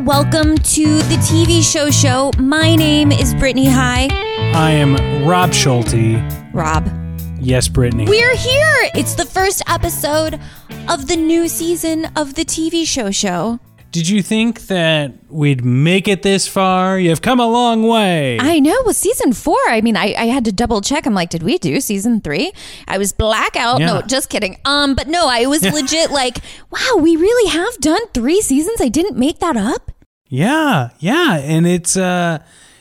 Welcome to the TV show show. My name is Brittany High. I am Rob Schulte. Rob. Yes, Brittany. We're here. It's the first episode of the new season of the TV show show. Did you think that we'd make it this far? You've come a long way. I know. Well, season four, I mean, I, I had to double check. I'm like, did we do season three? I was blackout. No, just kidding. Um, but no, I was legit like, wow, we really have done three seasons. I didn't make that up. yeah, yeah, and it's uh,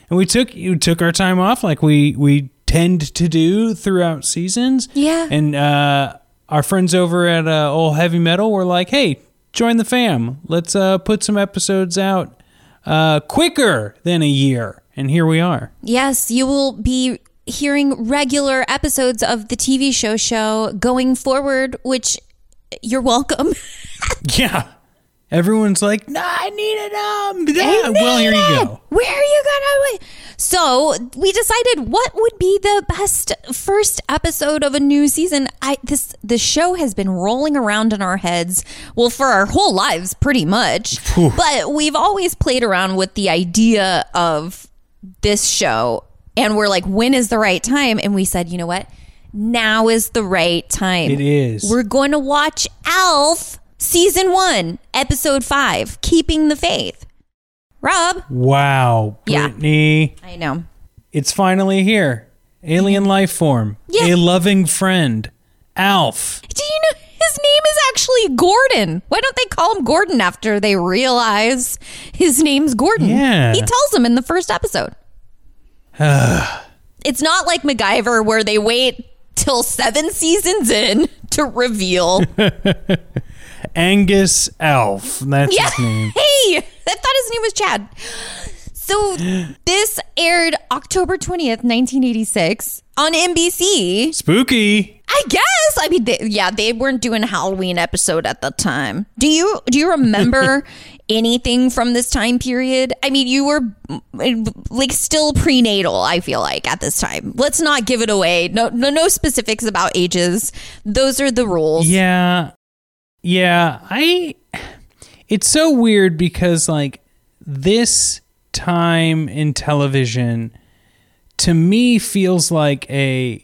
and we took you took our time off like we we tend to do throughout seasons. Yeah. and uh, our friends over at uh, Old Heavy Metal were like, "Hey, join the fam. Let's uh put some episodes out uh quicker than a year." And here we are. Yes, you will be hearing regular episodes of the TV show show going forward, which you're welcome. Yeah. Everyone's like, nah, I need it. Yeah. Well, here you go. Where are you gonna? So we decided what would be the best first episode of a new season. I this the show has been rolling around in our heads, well, for our whole lives, pretty much. but we've always played around with the idea of this show, and we're like, when is the right time? And we said, you know what? Now is the right time. It is. We're going to watch Alf season one, episode five, Keeping the Faith. Rob, Wow, Yeah. Brittany. I know. It's finally here. Alien life form. Yeah. A loving friend. Alf. Do you know his name is actually Gordon? Why don't they call him Gordon after they realize his name's Gordon? Yeah. He tells them in the first episode. it's not like MacGyver where they wait till seven seasons in to reveal. Angus Elf. That's Yeah. his name. Hey, I thought his name was Chad. So this aired October 20th, 1986 on NBC. Spooky. I guess. I mean, they, yeah, they weren't doing a Halloween episode at the time. Do you do you remember anything from this time period? I mean, you were like still prenatal. I feel like at this time. Let's not give it away. No, no, no specifics about ages. Those are the rules. Yeah. Yeah. I. It's so weird because, like, this time in television to me feels like a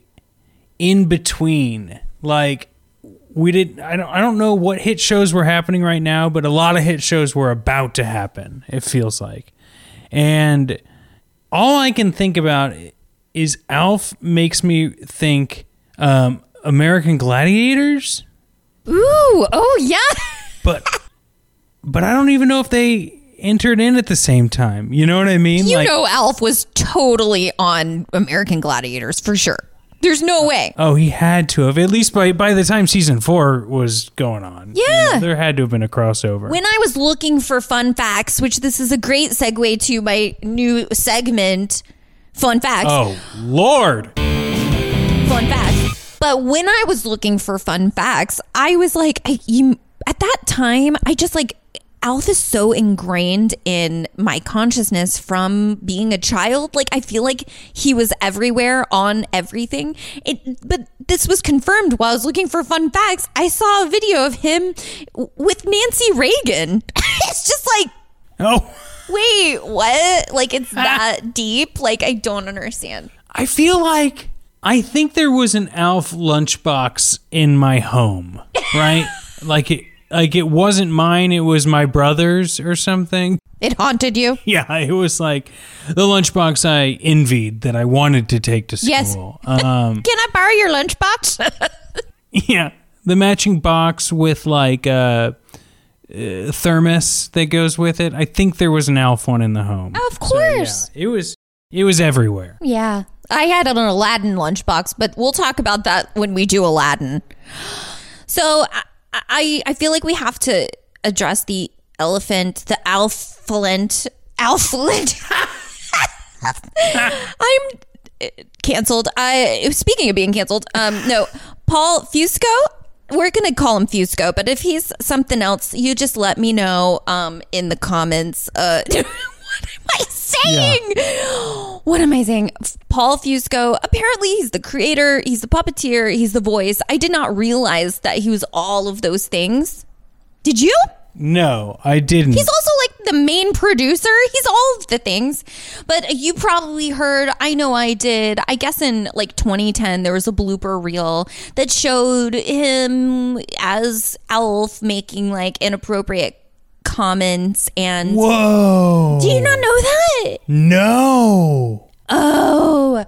in between. Like, we did I don't I don't know what hit shows were happening right now, but a lot of hit shows were about to happen. It feels like. And all I can think about is Alf makes me think um, American Gladiators, Ooh. Oh yeah. but but I don't even know if they entered in at the same time. You know what I mean? You know, Alf was totally on American Gladiators for sure. There's no way. Oh, he had to have. At least by by the time season four was going on. You Yeah. know, there had to have been a crossover. When I was looking for fun facts, which this is a great segue to my new segment, Fun Facts. oh Lord. Fun Facts. But when I was looking for fun facts, I was like, I, you, at that time, I just like, Alf is so ingrained in my consciousness from being a child. Like I feel like he was everywhere on everything. It, but this was confirmed while I was looking for fun facts. I saw a video of him with Nancy Reagan. it's just like, Oh. wait, what? Like it's that deep? Like I don't understand. I feel like I think there was an Alf lunchbox in my home, right? like it like it wasn't mine, it was my brother's or something. It haunted you. Yeah, it was like the lunchbox I envied that I wanted to take to Yes. school. Um Can I borrow your lunchbox? yeah, the matching box with like a, uh thermos that goes with it. I think there was an Alf one in the home. Of So, yeah, course. it was it was everywhere. Yeah. I had an Aladdin lunchbox, but we'll talk about that when we do Aladdin. So I I, feel like we have to address the elephant, the alphalent, alphalent. I'm uh, canceled. I speaking of being canceled. Um, no, Paul Fusco. We're gonna call him Fusco, but if he's something else, you just let me know um, in the comments. Uh, what am I saying? What am I saying? Paul Fusco. Apparently, he's the creator. He's the puppeteer. He's the voice. I did not realize that he was all of those things. Did you? No, I didn't. He's also like the main producer. He's all of the things. But you probably heard, I know I did. I guess in like 2010, there was a blooper reel that showed him as Alf making like inappropriate comments. And Whoa. do you not know that? No. Oh.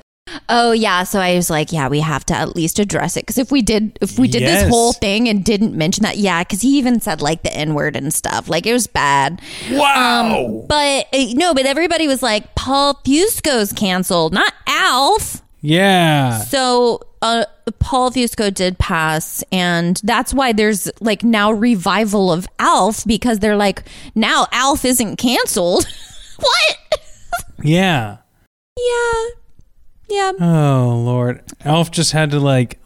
Oh yeah, so I was like, yeah, we have to at least address it because if we did, if we did Yes. this whole thing and didn't mention that, yeah, because he even said like the n word and stuff, like it was bad. Wow. But uh, no, but everybody was like, Paul Fusco's canceled, not Alf. yeah. So uh, Paul Fusco did pass, and that's why there's like now revival of Alf because they're like, now Alf isn't canceled. what? Yeah. yeah, yeah. Oh Lord, Alf just had to like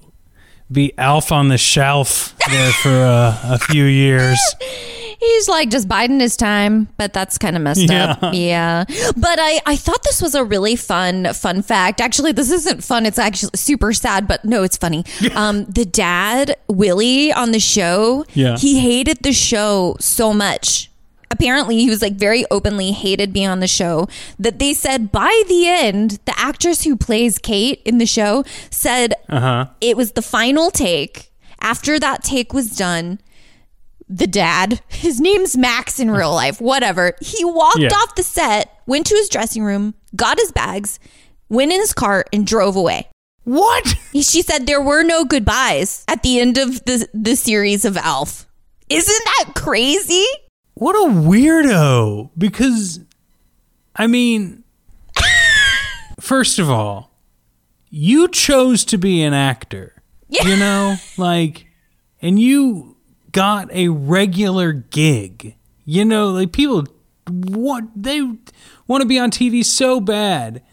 be Alf on the shelf there for uh, a few years. He's like just biding his time, but that's kind of messed Yeah. up. Yeah. But I, I thought this was a really fun, fun fact. Actually, this isn't fun. It's actually super sad, but no, it's funny. Um, the dad, Willie, on the show, Yeah. he hated the show so much. Apparently, he was like very openly hated being on the show that they said by the end, the actress who plays Kate in the show said Uh huh. it was the final take. After that take was done, the dad, his name's Max in real life, whatever, he walked Yeah. off the set, went to his dressing room, got his bags, went in his car, and drove away. What? She said there were no goodbyes at the end of the, the series of Alf. Isn't that crazy? What a weirdo. Because, I mean, first of all, you chose to be an actor. Yeah. You know, like, and you got a regular gig. You know, like people, what they want to be on TV so bad,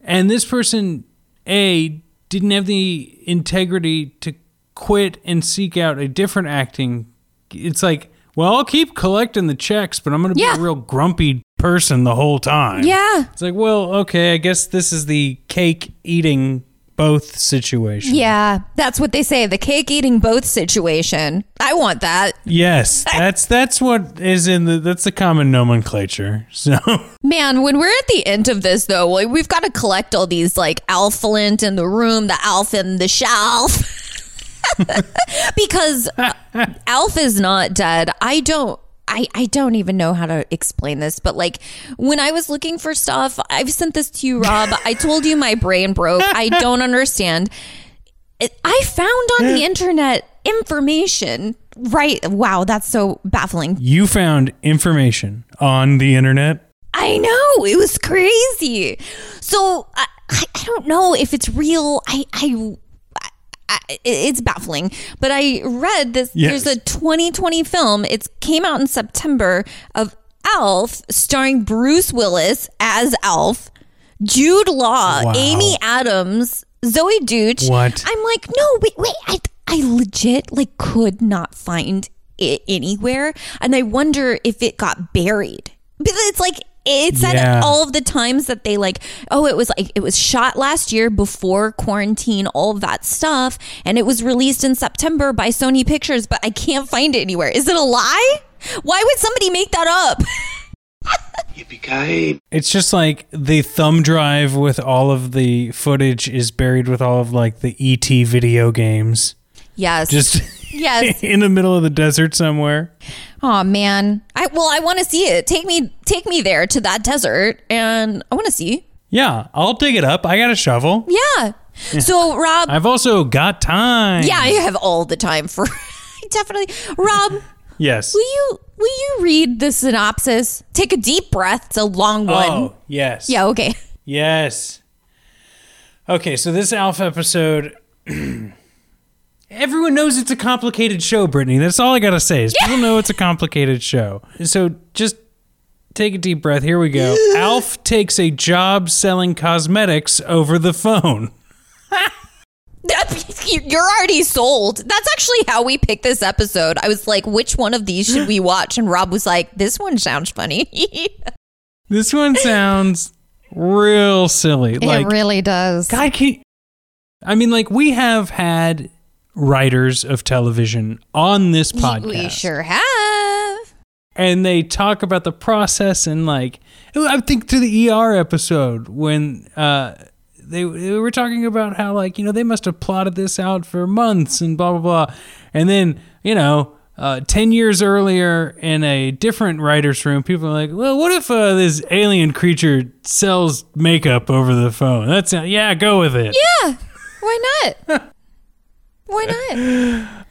and this person, a didn't have the integrity to quit and seek out a different acting. It's like, well, I'll keep collecting the checks, but I'm going to be a real grumpy person the whole time. Yeah. It's like, well, okay, I guess this is the cake eating both situation. Yeah. That's what they say the cake eating both situation. I want that. Yes, that's that's what is in the that's the common nomenclature. So Man, when we're at the end of this, though, like, we've got to collect all these like alphalint in the room, the alph in the shelf. because Alf is not dead. I don't. I, I don't even know how to explain this, but like when I was looking for stuff, I've sent this to you, Rob. I told you my brain broke. I don't understand. I found on the internet information. Right. Wow. That's so baffling. you found information on the internet. I know it was crazy. So I, I, I don't know if it's real. I, I, I, it's baffling. But I read this. Yes. There's a 2020 film. It came out in September of Alf, starring Bruce Willis as Alf, Jude Law, Wow. Amy Adams, Zoey Deutch. What? I'm like, no, wait, wait. I, I legit like could not find it anywhere, and I wonder if it got buried. Because it's like it said Yeah. all of the times that they like, oh, it was like it was shot last year before quarantine, all of that stuff, and it was released in September by Sony Pictures, but I can't find it anywhere. Is it a lie? Why would somebody make that up? It's just like the thumb drive with all of the footage is buried with all of like the ET video games. Yes. Just yes. in the middle of the desert somewhere. Oh man. I well, I want to see it. Take me take me there to that desert and I want to see. Yeah, I'll dig it up. I got a shovel. Yeah. So Rob, I've also got time. yeah, I have all the time for definitely. Rob, Yes. will you will you read the synopsis? Take a deep breath. It's a long oh, one. Oh, yes. Yeah, okay. Yes. Okay, so this Alpha episode. Everyone knows it's a complicated show, Brittany. That's all I gotta say. Is people know it's a complicated show. So just take a deep breath. Here we go. Alf takes a job selling cosmetics over the phone. You're already sold. That's actually how we picked this episode. I was like, which one of these should we watch? And Rob was like, this one sounds funny. This one sounds real silly. like really does. God, can I mean, like we have had writers of television on this podcast. We sure have. and they talk about the process and like I think to the ER episode when uh, they, they were talking about how like you know they must have plotted this out for months and blah blah blah, and then you know. Uh, 10 years earlier in a different writer's room, people are like, well, what if uh, this alien creature sells makeup over the phone? That's, yeah, go with it. Yeah. Why not? Why not?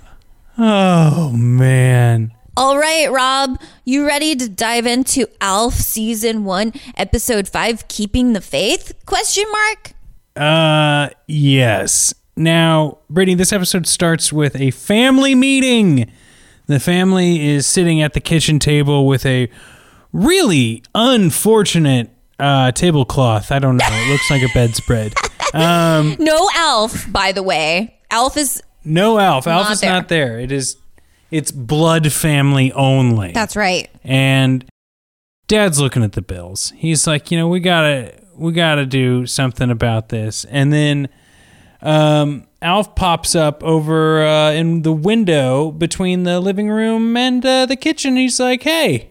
Oh, man. All right, Rob, you ready to dive into Alf season 1, episode 5, Keeping the Faith? Question mark. Uh, yes. Now, Brittany, this episode starts with a family meeting. The family is sitting at the kitchen table with a really unfortunate uh, tablecloth. I don't know. It looks like a bedspread. Um, No Alf, by the way. Alf is no Alf. Alf is there. not there. It is. It's blood family only. That's right. and dad's looking at the bills he's like you know we gotta we gotta do something about this and then um, alf pops up over uh, in the window between the living room and uh, the kitchen he's like hey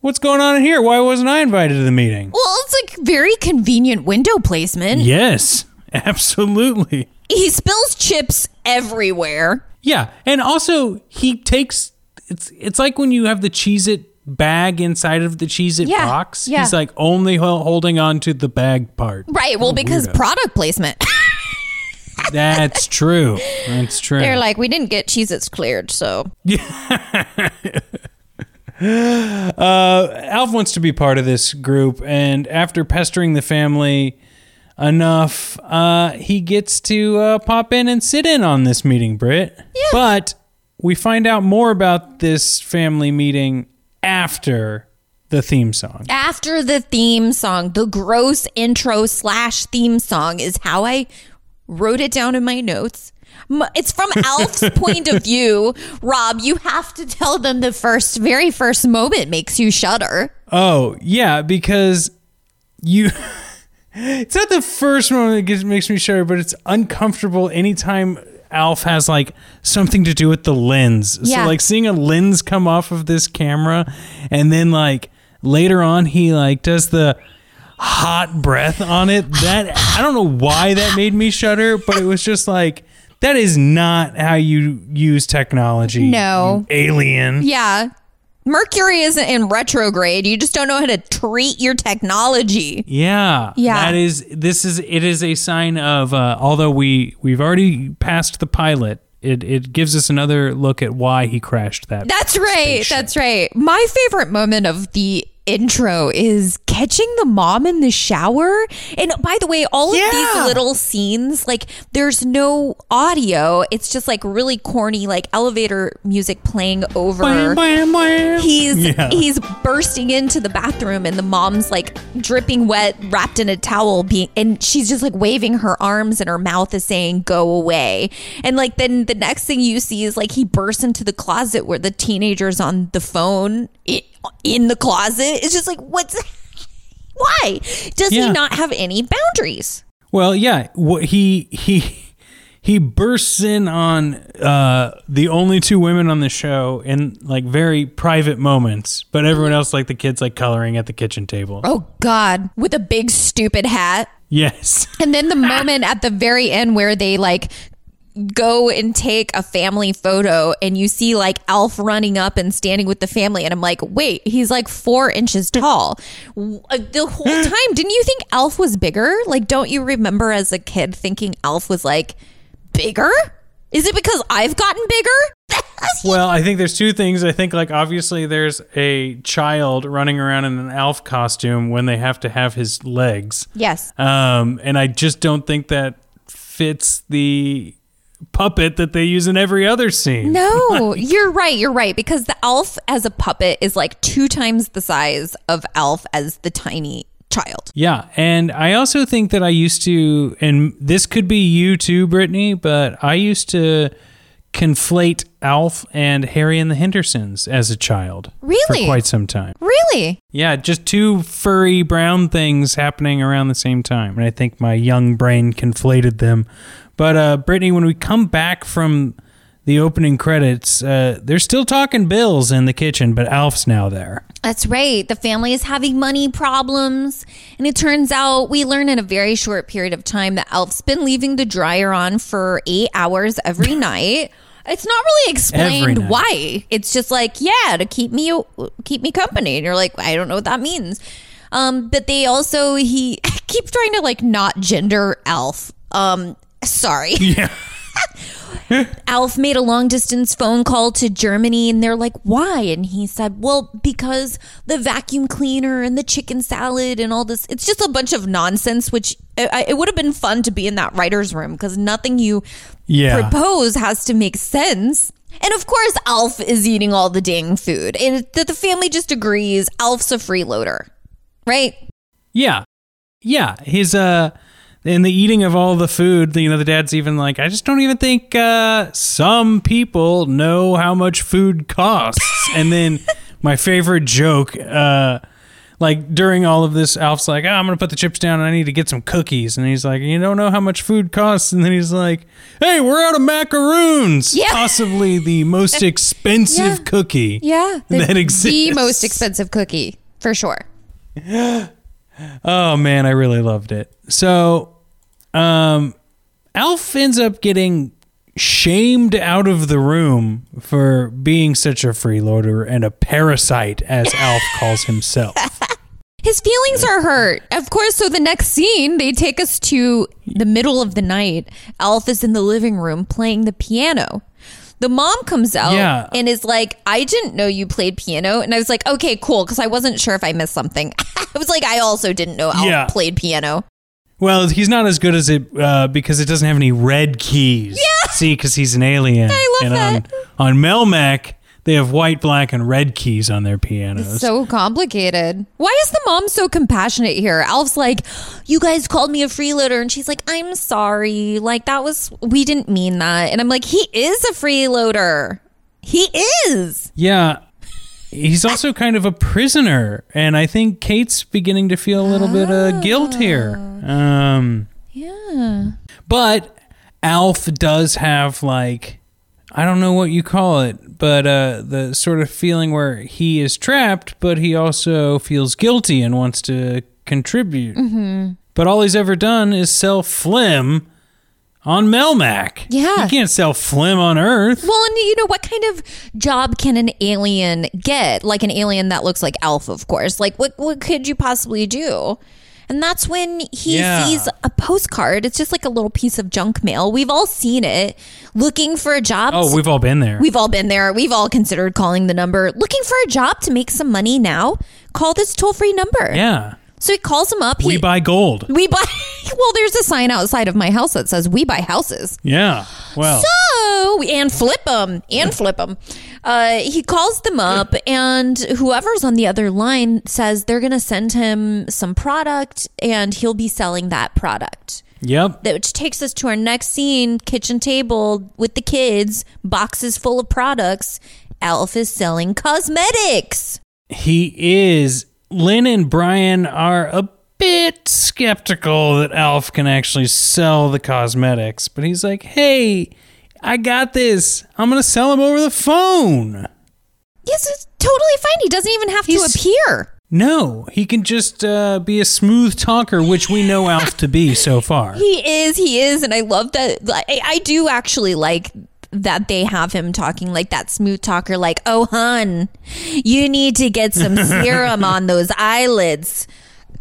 what's going on in here why wasn't i invited to the meeting Well, it's like very convenient window placement. yes absolutely He spills chips everywhere. yeah and also he takes it's it's like when you have the cheese it bag inside of the cheese it Yeah, box yeah. he's like only holding on to the bag part Right. Well, because weirdo. product placement. That's true. That's true. They're like, we didn't get Cheez Its cleared, so. uh, Alf wants to be part of this group, and after pestering the family enough, uh, he gets to uh, pop in and sit in on this meeting, Britt. Yeah. But we find out more about this family meeting after the theme song. After the theme song, the gross intro slash theme song is how I wrote it down in my notes. It's from Alf's point of view. Rob, you have to tell them the first, very first moment makes you shudder. Oh, yeah, because you. it's not the first moment that gets, makes me shudder, but it's uncomfortable anytime Alf has like something to do with the lens. Yeah. So, like, seeing a lens come off of this camera and then, like, later on, he like does the hot breath on it. That I don't know why that made me shudder, but it was just like. That is not how you use technology. No. you alien. Yeah. Mercury isn't in retrograde. You just don't know how to treat your technology. Yeah. Yeah. That is this is it is a sign of uh, although we we've already passed the pilot, it it gives us another look at why he crashed that. That's right. spaceship. That's right. My favorite moment of the intro is catching the mom in the shower. And by the way, all of Yeah. these little scenes, like there's no audio. It's just like really corny, like elevator music playing over. He's Yeah. he's bursting into the bathroom and the mom's like dripping wet, wrapped in a towel, being and she's just like waving her arms and her mouth is saying "Go away." And like then the next thing you see is like he bursts into the closet where the teenager's on the phone i- in the closet. It's just like what's why does Yeah. he not have any boundaries? Well, yeah, what he he he bursts in on uh, the only two women on the show in like very private moments, but everyone else like the kids like coloring at the kitchen table. Oh God, with a big stupid hat. Yes. And then the moment at the very end where they like go and take a family photo and you see like Alf running up and standing with the family. And I'm like, wait, he's like four inches tall. Uh, The whole time, didn't you think Alf was bigger? Like, don't you remember as a kid thinking Alf was like bigger? Is it because I've gotten bigger? Well, I think there's two things. I think like obviously there's a child running around in an Alf costume when they have to have his legs. yes. Um, and I just don't think that fits the puppet that they use in every other scene. No, you're right. You're right. Because the Alf as a puppet is like two times the size of Alf as the tiny child. Yeah, and I also think that I used to, and this could be you too, Brittany, but I used to conflate Alf and Harry and the Hendersons as a child. Really? For quite some time. Really? Yeah, just two furry brown things happening around the same time. And I think my young brain conflated them. But uh, Brittany, when we come back from the opening credits, uh, they're still talking bills in the kitchen, but Alf's now there. That's right. The family is having money problems. And it turns out we learn in a very short period of time that Alf's been leaving the dryer on for eight hours every night. It's not really explained why. It's just like, yeah, to keep me keep me company. And you're like, I don't know what that means. Um, but they also he keep trying to like not gender Alf. Um, sorry. Yeah. Alf made a long distance phone call to Germany and they're like, why? And he said, well, because the vacuum cleaner and the chicken salad and all this, it's just a bunch of nonsense, which I, it would have been fun to be in that writer's room because nothing you Yeah. propose has to make sense. And of course, Alf is eating all the dang food. And that the family just agrees Alf's a freeloader, right? Yeah. Yeah. His uh in the eating of all the food, you know, the dad's even like, I just don't even think uh some people know how much food costs. and then my favorite joke, uh like during all of this, Alf's like, oh, I'm gonna put the chips down and I need to get some cookies. And he's like, You don't know how much food costs? And then he's like, Hey, we're out of macaroons. Yeah. Possibly the most expensive Yeah. cookie Yeah. that exists. The most expensive cookie, for sure. Oh man, I really loved it. So, um, Alf ends up getting shamed out of the room for being such a freeloader and a parasite, as Alf calls himself. His feelings are hurt. Of course, so the next scene, they take us to the middle of the night. Alf is in the living room playing the piano. The mom comes out Yeah. and is like, I didn't know you played piano. And I was like, okay, cool, because I wasn't sure if I missed something. I was like, I also didn't know Alf Yeah. played piano. Well, he's not as good as it uh, because it doesn't have any red keys. Yeah. See, because he's an alien. I love and that. On, on Melmac, they have white, black, and red keys on their pianos. So complicated. Why is the mom so compassionate here? Alf's like, You guys called me a freeloader. And she's like, I'm sorry. Like, that was, we didn't mean that. And I'm like, He is a freeloader. He is. Yeah. He's also kind of a prisoner, and I think Kate's beginning to feel a little bit of guilt here. Um, Yeah. but Alf does have like I don't know what you call it, but uh, the sort of feeling where he is trapped, but he also feels guilty and wants to contribute. Mm-hmm. But all he's ever done is sell phlegm on Melmac. Yeah. you can't sell phlegm on Earth. Well, and you know, what kind of job can an alien get? Like an alien that looks like Alf, of course. Like, what, what could you possibly do? And that's when he Yeah. sees a postcard. It's just like a little piece of junk mail. We've all seen it. Looking for a job. Oh, we've all been there. We've all been there. We've all considered calling the number. Looking for a job to make some money now? Call this toll free number. yeah, So he calls him up. He, we buy gold. We buy. Well, there's a sign outside of my house that says "We buy houses." Yeah, well. So and flip them and flip them. Uh, he calls them up, and whoever's on the other line says they're going to send him some product, and he'll be selling that product. Yep. That- Which takes us to our next scene: kitchen table with the kids, boxes full of products. Alf is selling cosmetics. He is. Lynn and Brian are a bit skeptical that Alf can actually sell the cosmetics, but he's like, hey, I got this. I'm going to sell them over the phone. Yes, it's totally fine. He doesn't even have He's- to appear. No, he can just uh, be a smooth talker, which we know Alf to be so far. He is, he is, and I love that. I, I do actually like that they have him talking like that smooth talker, like, "Oh, hun, you need to get some serum on those eyelids."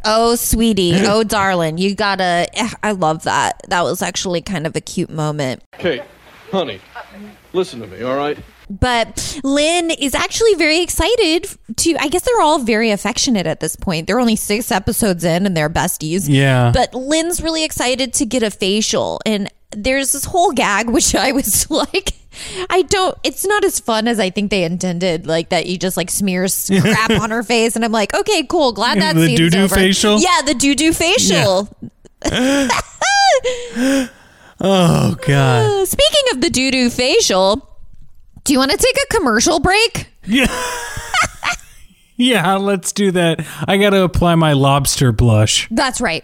Oh, sweetie, oh, darling, you gotta. I love that. That was actually kind of a cute moment. Okay, honey, listen to me, all right? But Lynn is actually very excited to. I guess they're all very affectionate at this point. They're only six episodes in and they're besties. Yeah. But Lynn's really excited to get a facial. And there's this whole gag, which I was like, I don't, it's not as fun as I think they intended. Like that you just like smears crap on her face. And I'm like, okay, cool. Glad that The scene's doo-doo facial? Yeah, the doo doo facial. oh, God. Uh, Speaking of the doo doo facial, do you want to take a commercial break? Yeah yeah, let's do that. I got to apply my lobster blush. That's right.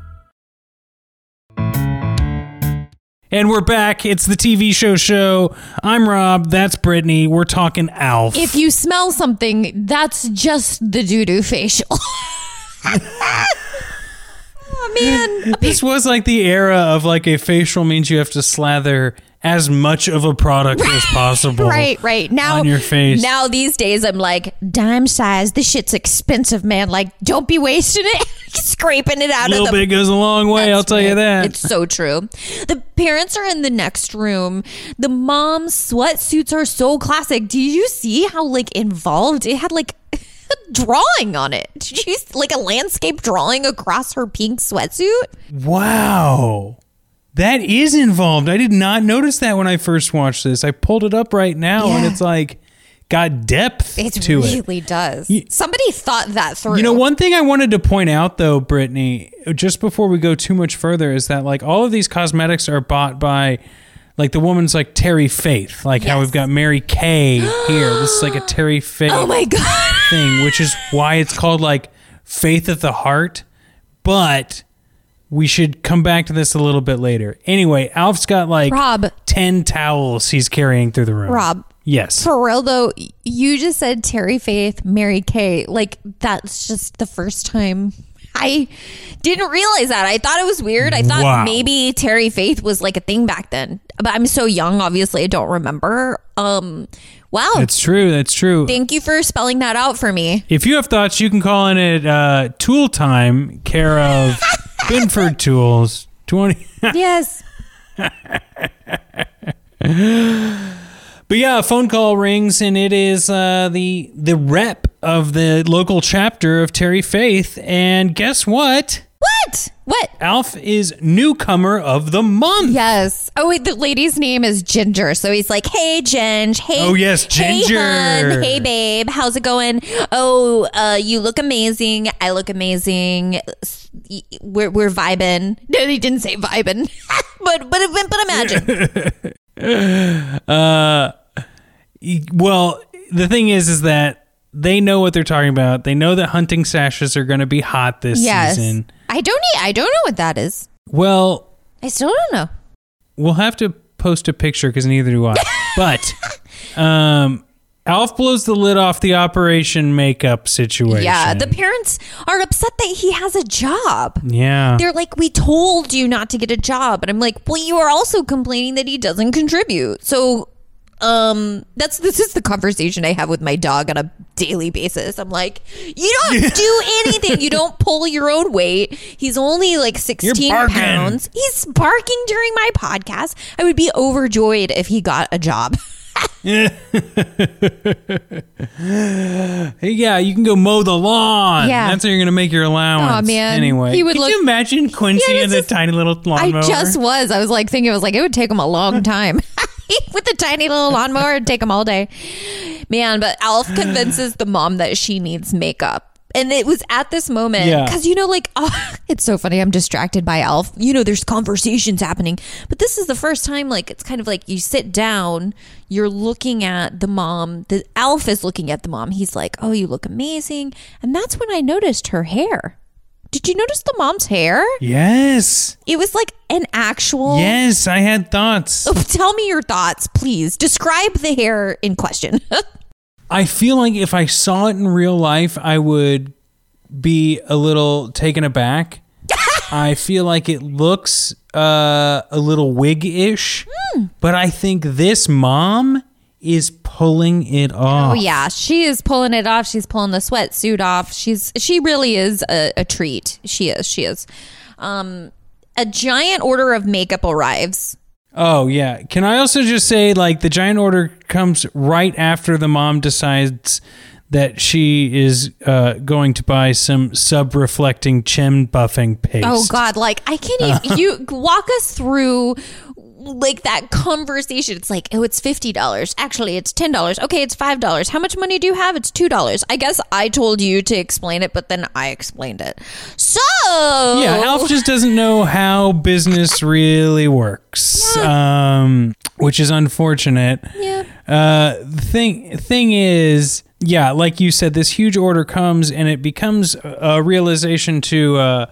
And we're back. It's the TV show show. I'm Rob. That's Brittany. We're talking Alf. If you smell something, that's just the doo doo facial. oh man. this was like the era of like a facial means you have to slather as much of a product as possible. Right, right. Now on your face. Now these days I'm like, dime size, this shit's expensive, man. Like, don't be wasting it. Scraping it out little of the bit goes a long way, That's I'll tell you that. It's so true. The parents are in the next room. The mom's sweatsuits are so classic. Did you see how like involved it had like a drawing on it? Did you see, like a landscape drawing across her pink sweatsuit? wow. That is involved. I did not notice that when I first watched this. I pulled it up right now and it's like got depth It to it. really does. Somebody thought that through. You know, one thing I wanted to point out though, Brittany, just before we go too much further, is that like all of these cosmetics are bought by like the woman's like Terry Faith, like how we've got Mary Kay here. This is like a Terry Faith Oh my god. thing, which is why it's called like Faith at the Heart. But we should come back to this a little bit later. Anyway, Alf's got like Rob. 10 towels he's carrying through the room. Rob. Yes. For real though, you just said Terry Faith, Mary Kay. Like that's just the first time I didn't realize that. I thought it was weird. I thought Wow. maybe Terry Faith was like a thing back then. But I'm so young, obviously I don't remember. Um wow. That's true. That's true. Thank you for spelling that out for me. If you have thoughts, you can call in at uh, Tool Time, care of Binford Tools. 20. yes. but yeah, a phone call rings, and it is uh, the the rep of the local chapter of Terry Faith. And guess what? What? What? Alf is newcomer of the month. Yes. Oh wait, the lady's name is Ginger. So he's like, "Hey, Ginge. Hey. Oh, yes, Ginger. Hey, hun. Hey, babe. How's it going? Oh, uh, you look amazing. I look amazing. We're we're vibing. No, he didn't say vibing, but but but imagine. Well, the thing is, is that they know what they're talking about. They know that hunting sashes are going to be hot this yes. season. I don't. I don't know what that is. Well, I still don't know. We'll have to post a picture because neither do I. but um, Alf blows the lid off the operation makeup situation. Yeah, the parents are upset that he has a job. yeah. They're like, we told you not to get a job. And I'm like, well, you are also complaining that he doesn't contribute. So, um, that's this is the conversation I have with my dog on a daily basis. I'm like, you don't do anything. You don't pull your own weight. He's only like 16 pounds. He's barking during my podcast. I would be overjoyed if he got a job. Hey, yeah, you can go mow the lawn. Yeah. That's how you're going to make your allowance. Oh, man. Anyway, He would could look- you imagine Quincy Yeah, this the tiny little lawnmower? I just was. I was like thinking, I was like, it would take him a long time. With the tiny little lawnmower, it'd take them all day. Man, but Alf convinces the mom that she needs makeup. And it was at this moment, Yeah. because you know, like, oh, it's so funny. I'm distracted by Alf. You know, there's conversations happening, but this is the first time, like, it's kind of like you sit down, you're looking at the mom. The Alf is looking at the mom. He's like, "Oh, you look amazing," and that's when I noticed her hair. Did you notice the mom's hair? Yes. It was like an actual. Yes, I had thoughts. Oh, tell me your thoughts, please. Describe the hair in question. I feel like if I saw it in real life, I would be a little taken aback. I feel like it looks uh, a little wig ish, but I think this mom is pulling it off. oh yeah, she is pulling it off. She's pulling the sweatsuit off. She's she really is a, a treat. She is. She is. Um, a giant order of makeup arrives. Oh yeah. Can I also just say like the giant order comes right after the mom decides that she is uh, going to buy some sub-reflecting chin buffing paste. Oh God, like I can't even. you walk us through like that conversation. It's like, oh, it's fifty dollars. Actually, it's ten dollars. Okay, it's five dollars. How much money do you have? It's two dollars. I guess I told you to explain it, but then I explained it. So Yeah, Alf just doesn't know how business really works, um, which is unfortunate. Yeah. Uh, thing thing is, yeah, like you said, this huge order comes and it becomes a realization to uh,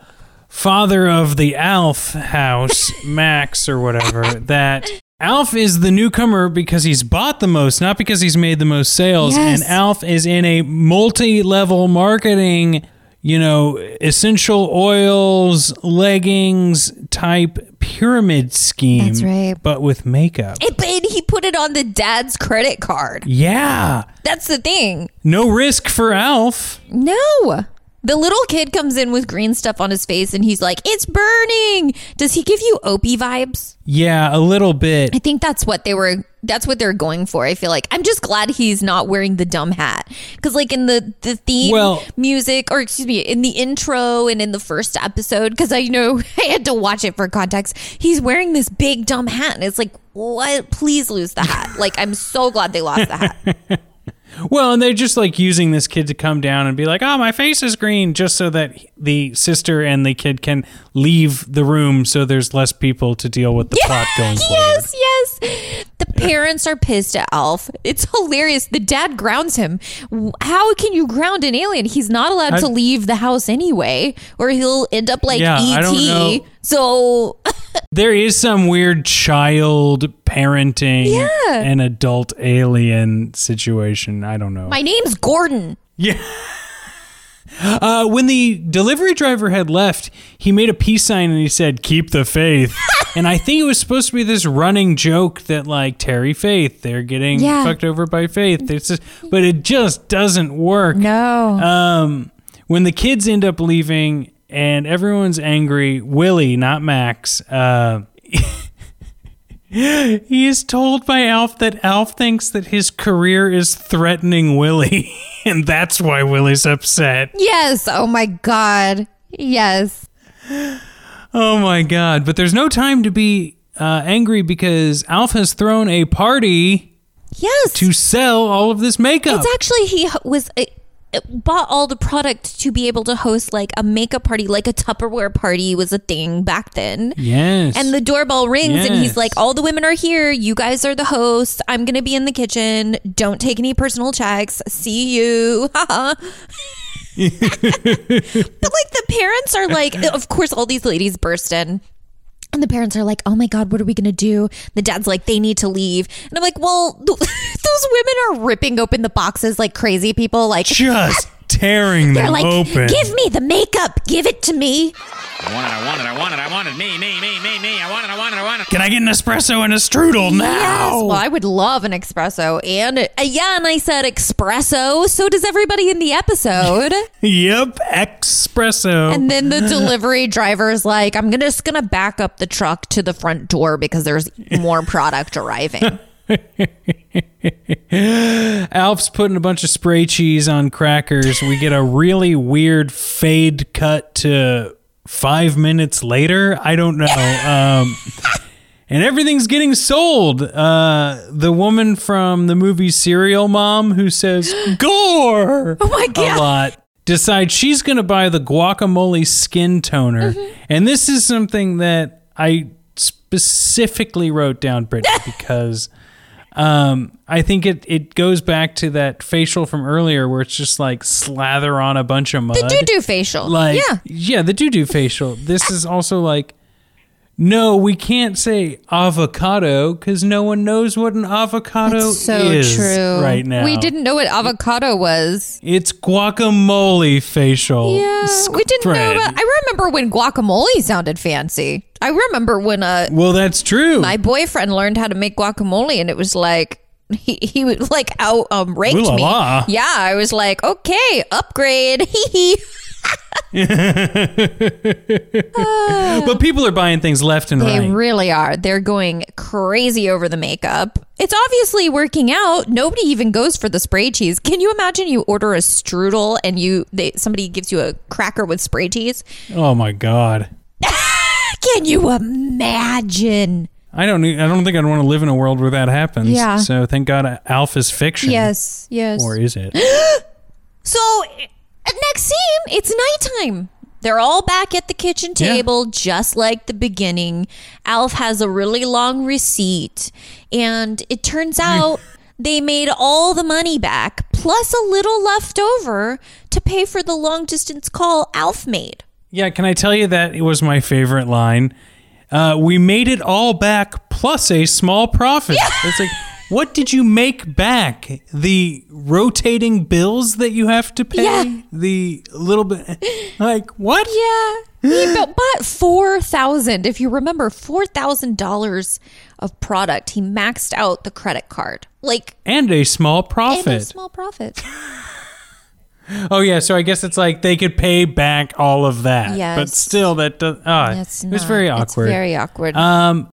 father of the Alf house, Max or whatever, that. Alf is the newcomer because he's bought the most, not because he's made the most sales. Yes. And Alf is in a multi-level marketing, you know, essential oils, leggings type pyramid scheme. That's right. But with makeup. It, but he put it on the dad's credit card. Yeah. That's the thing. No risk for Alf. No. The little kid comes in with green stuff on his face and he's like, it's burning. Does he give you Opie vibes? Yeah, a little bit. I think that's what they were that's what they're going for. I feel like I'm just glad he's not wearing the dumb hat cuz like in the the theme Well- music or excuse me, in the intro and in the first episode cuz I know I had to watch it for context. He's wearing this big dumb hat and it's like what please lose the hat. like I'm so glad they lost the hat. Well, and they're just like using this kid to come down and be like, "Oh, my face is green," just so that the sister and the kid can leave the room, so there's less people to deal with the plot going forward. yes, yes. The parents are pissed at Alf. It's hilarious. The dad grounds him. How can you ground an alien? He's not allowed I- to leave the house anyway, or he'll end up like Yeah, I don't know. ET. So There is some weird child parenting Yeah. and adult alien situation. I don't know. my name's Gordon. Yeah. Uh, when the delivery driver had left, he made a peace sign and he said, "Keep the faith." and I think it was supposed to be this running joke that like Terry Faith, they're getting Yeah. fucked over by Faith. It's just, but it just doesn't work. No. Um, when the kids end up leaving and everyone's angry, Willie, not Max, uh, he is told by Alf that Alf thinks that his career is threatening Willie, and that's why Willie's upset. yes. Oh my God. Yes. Oh my god! But there's no time to be uh, angry because Alf has thrown a party Yes. to sell all of this makeup. It's actually he was uh, bought all the product to be able to host like a makeup party, like a Tupperware party was a thing back then. yes, And the doorbell rings, and he's like, "All the women are here. You guys are the hosts. I'm gonna be in the kitchen. Don't take any personal checks. See you." But like the parents are like, of course, all these ladies burst in. And the parents are like, "Oh my god, what are we gonna do?" The dad's like, "They need to leave," and I'm like, "Well, th- those women are ripping open the boxes like crazy people. Like, just tearing they're them like, open. give me the makeup, give it to me." I want it, I want it, I want it, I want it. Me, me, me, me, me. I want it, I want it, I want it. Can I get an espresso and a strudel now? Yes. Well, I would love an espresso. And uh, yeah, and I said espresso. So does everybody in the episode. Yep, espresso. and then the delivery driver's like, I'm gonna, just going to back up the truck to the front door because there's more product arriving. Alf's putting a bunch of spray cheese on crackers. We get a really weird fade cut to five minutes later. I don't know. Um, and everything's getting sold. Uh, the woman from the movie Serial Mom who says gore Oh my God. a lot decides she's going to buy the guacamole skin toner. Mm-hmm. And this is something that I specifically wrote down, Brittany, because um, I think it, it goes back to that facial from earlier where it's just like slather on a bunch of mud. The doo doo facial. Like, yeah. yeah, the doo doo facial. This is also like, no, we can't say avocado because no one knows what an avocado That's so is true. right now. We didn't know what avocado was. It's guacamole facial. Yeah, we didn't know. About, I remember when guacamole sounded fancy. I remember when uh, Well, that's true. my boyfriend learned how to make guacamole, and it was like he he would like out um ranked Ooh la me. la. Yeah, I was like, okay, upgrade. Hee hee. But people are buying things left and They right. They really are. They're going crazy over the makeup. It's obviously working out. Nobody even goes for the spray cheese. Can you imagine you order a strudel and you they somebody gives you a cracker with spray cheese? oh my god. Can you imagine? I don't. I don't think I'd want to live in a world where that happens. Yeah. So thank God, Alpha's fiction. Yes, yes. Or is it? So next scene, it's nighttime. They're all back at the kitchen Yeah. table, just like the beginning. Alf has a really long receipt, and it turns out they made all the money back, plus a little left over to pay for the long distance call Alf made. Yeah. Can I tell you that it was my favorite line? Uh, we made it all back plus a small profit. It's like, what did you make back? The rotating bills that you have to pay. Yeah. The little bit. Like what? Yeah, he bought four thousand. If you remember, four thousand dollars of product. He maxed out the credit card, like And a small and a profit. small profit. Oh yeah, so I guess it's like they could pay back all of that, but still that does. Ah, That's it was not- very it's awkward. very awkward. um,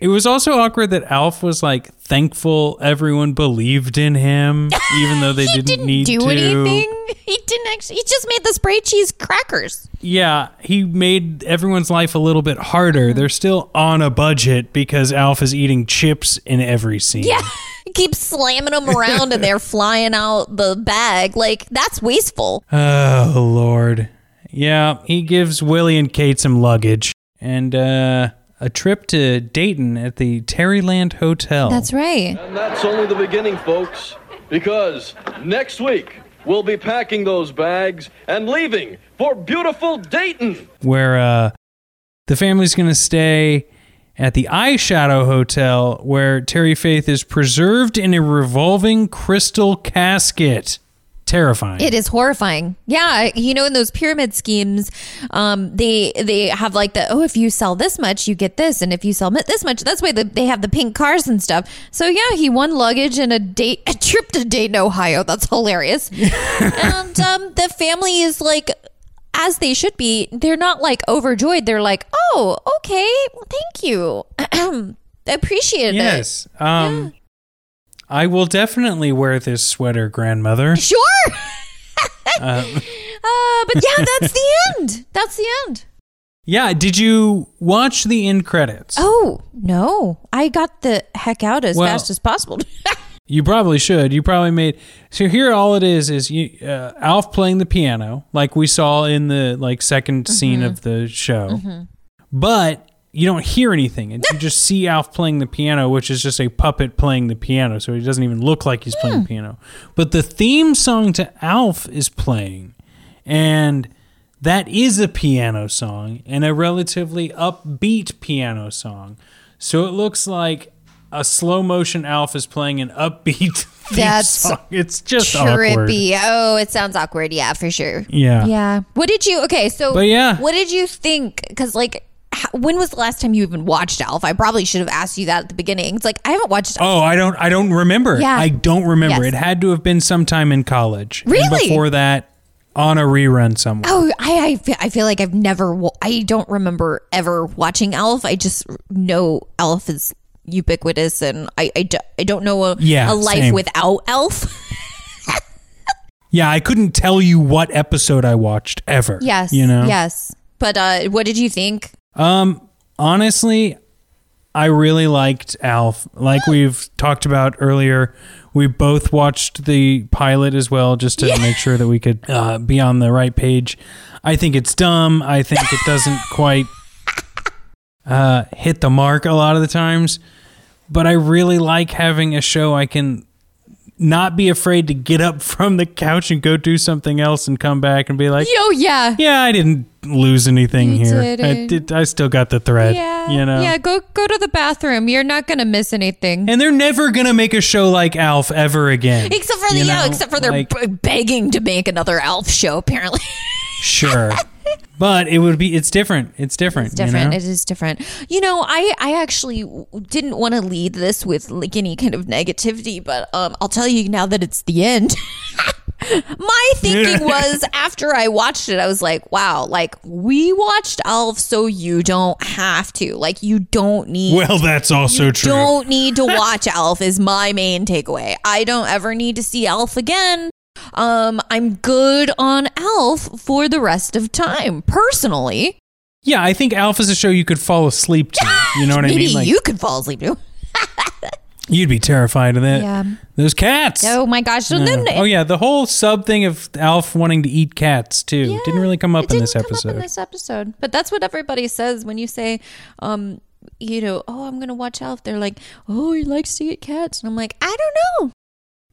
it was also awkward that Alf was like thankful everyone believed in him, even though they didn't, didn't need do to. anything. He didn't actually. He just made the spray cheese crackers. Yeah, he made everyone's life a little bit Mm-hmm. harder. They're still on a budget because Alf is eating chips in every scene. Yeah, he keeps slamming them around and they're flying out the bag. Like that's wasteful. Oh Lord. Yeah, he gives Willie and Kate some luggage and uh, a trip to Dayton at the Terryland Hotel. That's right. And that's only the beginning, folks. Because next week, we'll be packing those bags and leaving for beautiful Dayton. where uh, the family's going to stay at the Eyeshadow Hotel, where Terry Faith is preserved in a revolving crystal casket. Terrifying. It is horrifying. Yeah, you know, in those pyramid schemes, um, they they have like the oh, if you sell this much, you get this, and if you sell this much, that's why the, they have the pink cars and stuff. So yeah, he won luggage and a date a trip to Dayton, Ohio. That's hilarious. and um, the family is like. As they should be, they're not like overjoyed. They're like, "Oh, okay, thank you, appreciate it." yes. Um, I will definitely wear this sweater, grandmother. Sure. uh, but yeah, that's the end. That's the end. Yeah. Did you watch the end credits? Oh, no. I got the heck out as Well- fast as possible. You probably should. You probably made. So here, all it is is you, uh, Alf playing the piano, like we saw in the like 2nd scene of the show, but you don't hear anything. And you just see Alf playing the piano, which is just a puppet playing the piano. So he doesn't even look like he's playing the hmm. piano. But the theme song to Alf is playing, and that is a piano song and a relatively upbeat piano song. So it looks like a slow motion Alf is playing an upbeat theme That's song. It's just awkward. Trippy. Oh, it sounds awkward. Yeah, for sure. Yeah. Yeah. What did you, okay, so, But yeah. what did you think? Because, like, when was the last time you even watched Alf? I probably should have asked you that at the beginning. It's like, I haven't watched Alf. Oh, I don't. I don't remember. Yeah. I don't remember. Yes. It had to have been sometime in college. And Really? before that, on a rerun somewhere. Oh, I, I, fe- I feel like I've never, I don't remember ever watching Alf. I just know Alf is ubiquitous and I, I, I don't know a, Yeah, a life same. without Alf. Yeah, I couldn't tell you what episode I watched ever. yes. You know. Yes. But uh, what did you think? Um. Honestly, I really liked Alf. Like we've talked about earlier, we both watched the pilot as well, just to make sure that we could uh, be on the right page. I think it's dumb. I think it doesn't quite uh, hit the mark a lot of the times. But I really like having a show I can not be afraid to get up from the couch and go do something else and come back and be like, Yo, yeah. yeah, I didn't lose anything You here. I did. I still got the thread. Yeah. you know. Yeah, go go to the bathroom. You're not gonna miss anything. And they're never gonna make a show like Alf ever again. except for the yeah, except for they're like- b- begging to make another Alf show. Apparently, sure, but it would be. It's different. It's different. it's different. You know? It is different. You know, I I actually didn't want to lead this with like any kind of negativity, but um, I'll tell you now that it's the end. My thinking was after I watched it, I was like, wow, like we watched Elf so you don't have to. Like you don't need Well, that's also you true. don't need to watch Elf is my main takeaway. I don't ever need to see Elf again. Um, I'm good on Elf for the rest of time, personally. Yeah, I think Alpha is a show you could fall asleep to. You know what I Maybe mean? Like you could fall asleep too. You'd be terrified of that. Yeah. Those cats. Oh my gosh! Oh yeah, the whole sub thing of Alf wanting to eat cats too Yeah, didn't really come up it in this come episode. Up in this episode, but that's what everybody says when you say, um, you know, oh, I'm gonna watch Alf. They're like, oh, he likes to eat cats, and I'm like, I don't know,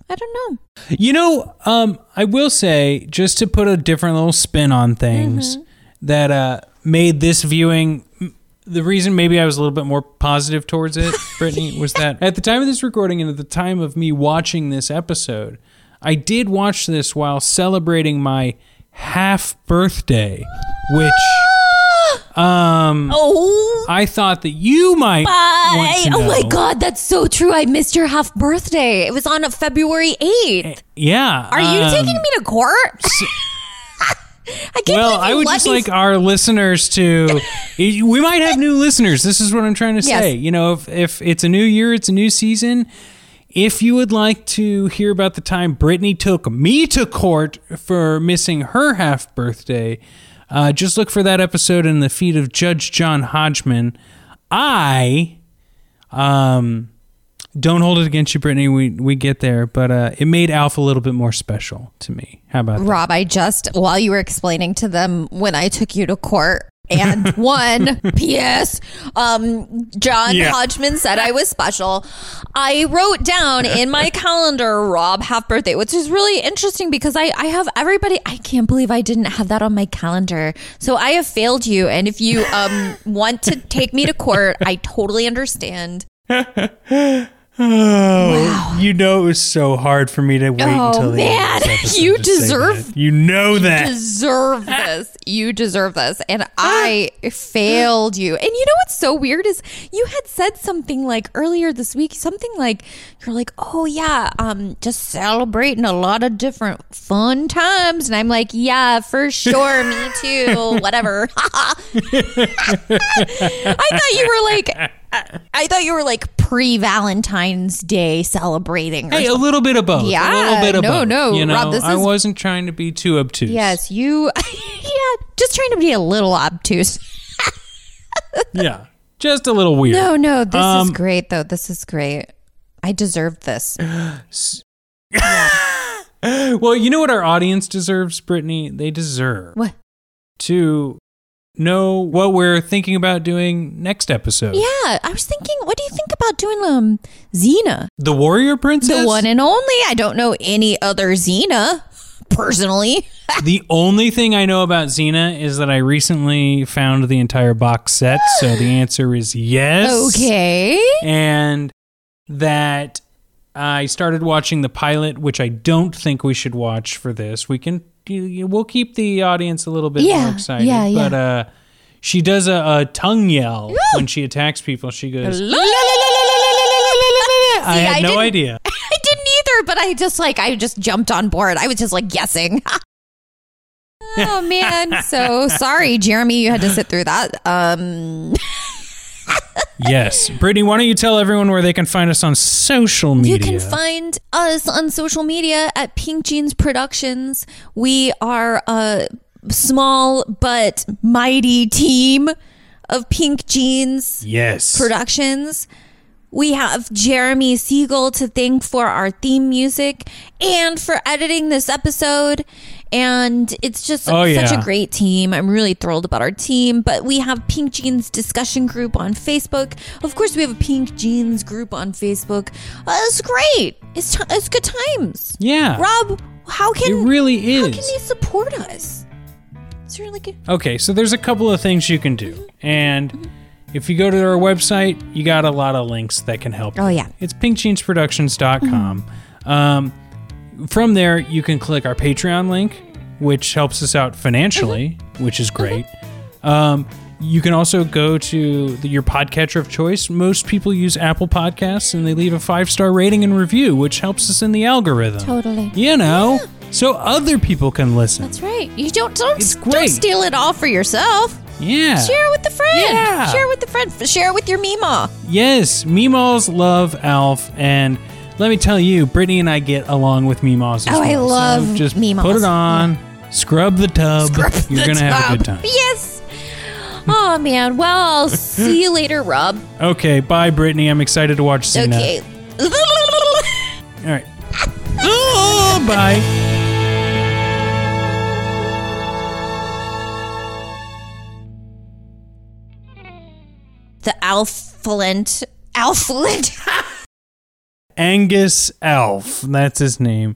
I don't know. You know, um, I will say just to put a different little spin on things Mm-hmm. that uh, made this viewing. The reason maybe I was a little bit more positive towards it, Brittany, was that at the time of this recording and at the time of me watching this episode, I did watch this while celebrating my half birthday, which um Oh. I thought that you might want I, to oh my god, that's so true. I missed your half birthday. It was on February 8th. Yeah. Are you um, taking me to court? I Well, I would just me like our listeners to. we might have new listeners. This is what I'm trying to Yes. say. You know, if if it's a new year, it's a new season. If you would like to hear about the time Brittany took me to court for missing her half birthday, uh, just look for that episode in the feed of Judge John Hodgman. I um don't hold it against you, Brittany. We we get there, but uh, it made Alpha a little bit more special to me. How about that? Rob, I just, while you were explaining to them when I took you to court, and one P.S. Um, John Yeah. Hodgman said I was special. I wrote down in my calendar Rob half birthday, which is really interesting because I, I have everybody. I can't believe I didn't have that on my calendar. So I have failed you. And if you um want to take me to court, I totally understand. Oh, you know it was so hard for me to wait Oh, until the end man. episode You deserve- that. You know that. deserve this. You deserve this. And I failed you. And you know what's so weird is you had said something like earlier this week, something like you're like, "Oh yeah, um just celebrating a lot of different fun times." And I'm like, "Yeah, for sure, me too. Whatever." I thought you were like I thought you were like pre-Valentine's Day celebrating or Hey, a little bit of both. Yeah, a little bit of no, both. no, You know, Rob, I is- wasn't trying to be too obtuse. Yes, you yeah, just trying to be a little obtuse. Yeah. Just a little weird. No, no, this Um, is great though. This is great. I deserved this. Well, you know what our audience deserves, Brittany? They deserve What? to know what we're thinking about doing next episode. Yeah, I was thinking, what do you think about doing um Xena? The Warrior Princess? The one and only. I don't know any other Xena personally. The only thing I know about Xena is that I recently found the entire box set, so the answer is yes. okay. And that I started watching the pilot, which I don't think we should watch for this. We can we'll keep the audience a little bit Yeah, more excited. yeah, yeah. But uh she does a, a tongue yell when she attacks people. She goes I had no idea. I didn't either, but I just like I just jumped on board. I was just like guessing. oh man, so sorry, Jeremy. You had to sit through that. Um, yes. Brittany, why don't you tell everyone where they can find us on social media? You can find us on social media at Pink Jeans Productions. We are a small but mighty team of Pink Jeans yes. Productions. We have Jeremy Siegel to thank for our theme music and for editing this episode. And it's just Oh, such yeah. a great team. I'm really thrilled about our team. But we have Pink Jeans discussion group on Facebook. Of course, we have a Pink Jeans group on Facebook. Uh, it's great. It's t- it's good times. yeah. Rob, how can it really how is. can they support us? There like a Okay, so there's a couple of things you can do. And if you go to our website, you got a lot of links that can help. Oh, you. yeah. It's pinkjeansproductions.com. Um, from there, you can click our Patreon link, which helps us out financially, which is great. Um, you can also go to the, your podcatcher of choice. Most people use Apple Podcasts and they leave a five star rating and review, which helps us in the algorithm. Totally. You know, so other people can listen. That's right. You don't don't, It's don't steal it all for yourself. yeah. Share it with the friend. Yeah. Share it with the friend. Share it with your Meemaw. Yes, Meemaws love Alf, and let me tell you, Brittany and I get along with Meemaws. as Oh, I well. So love just Meemaws. put it on, scrub the tub. You're The gonna have a good tub. time. Yes. Oh man. Well, I'll see you later, Rob. Okay, bye, Brittany. I'm excited to watch Xena. Okay. All right. oh, bye. the Alflint. Alflint. Angus Alf. That's his name.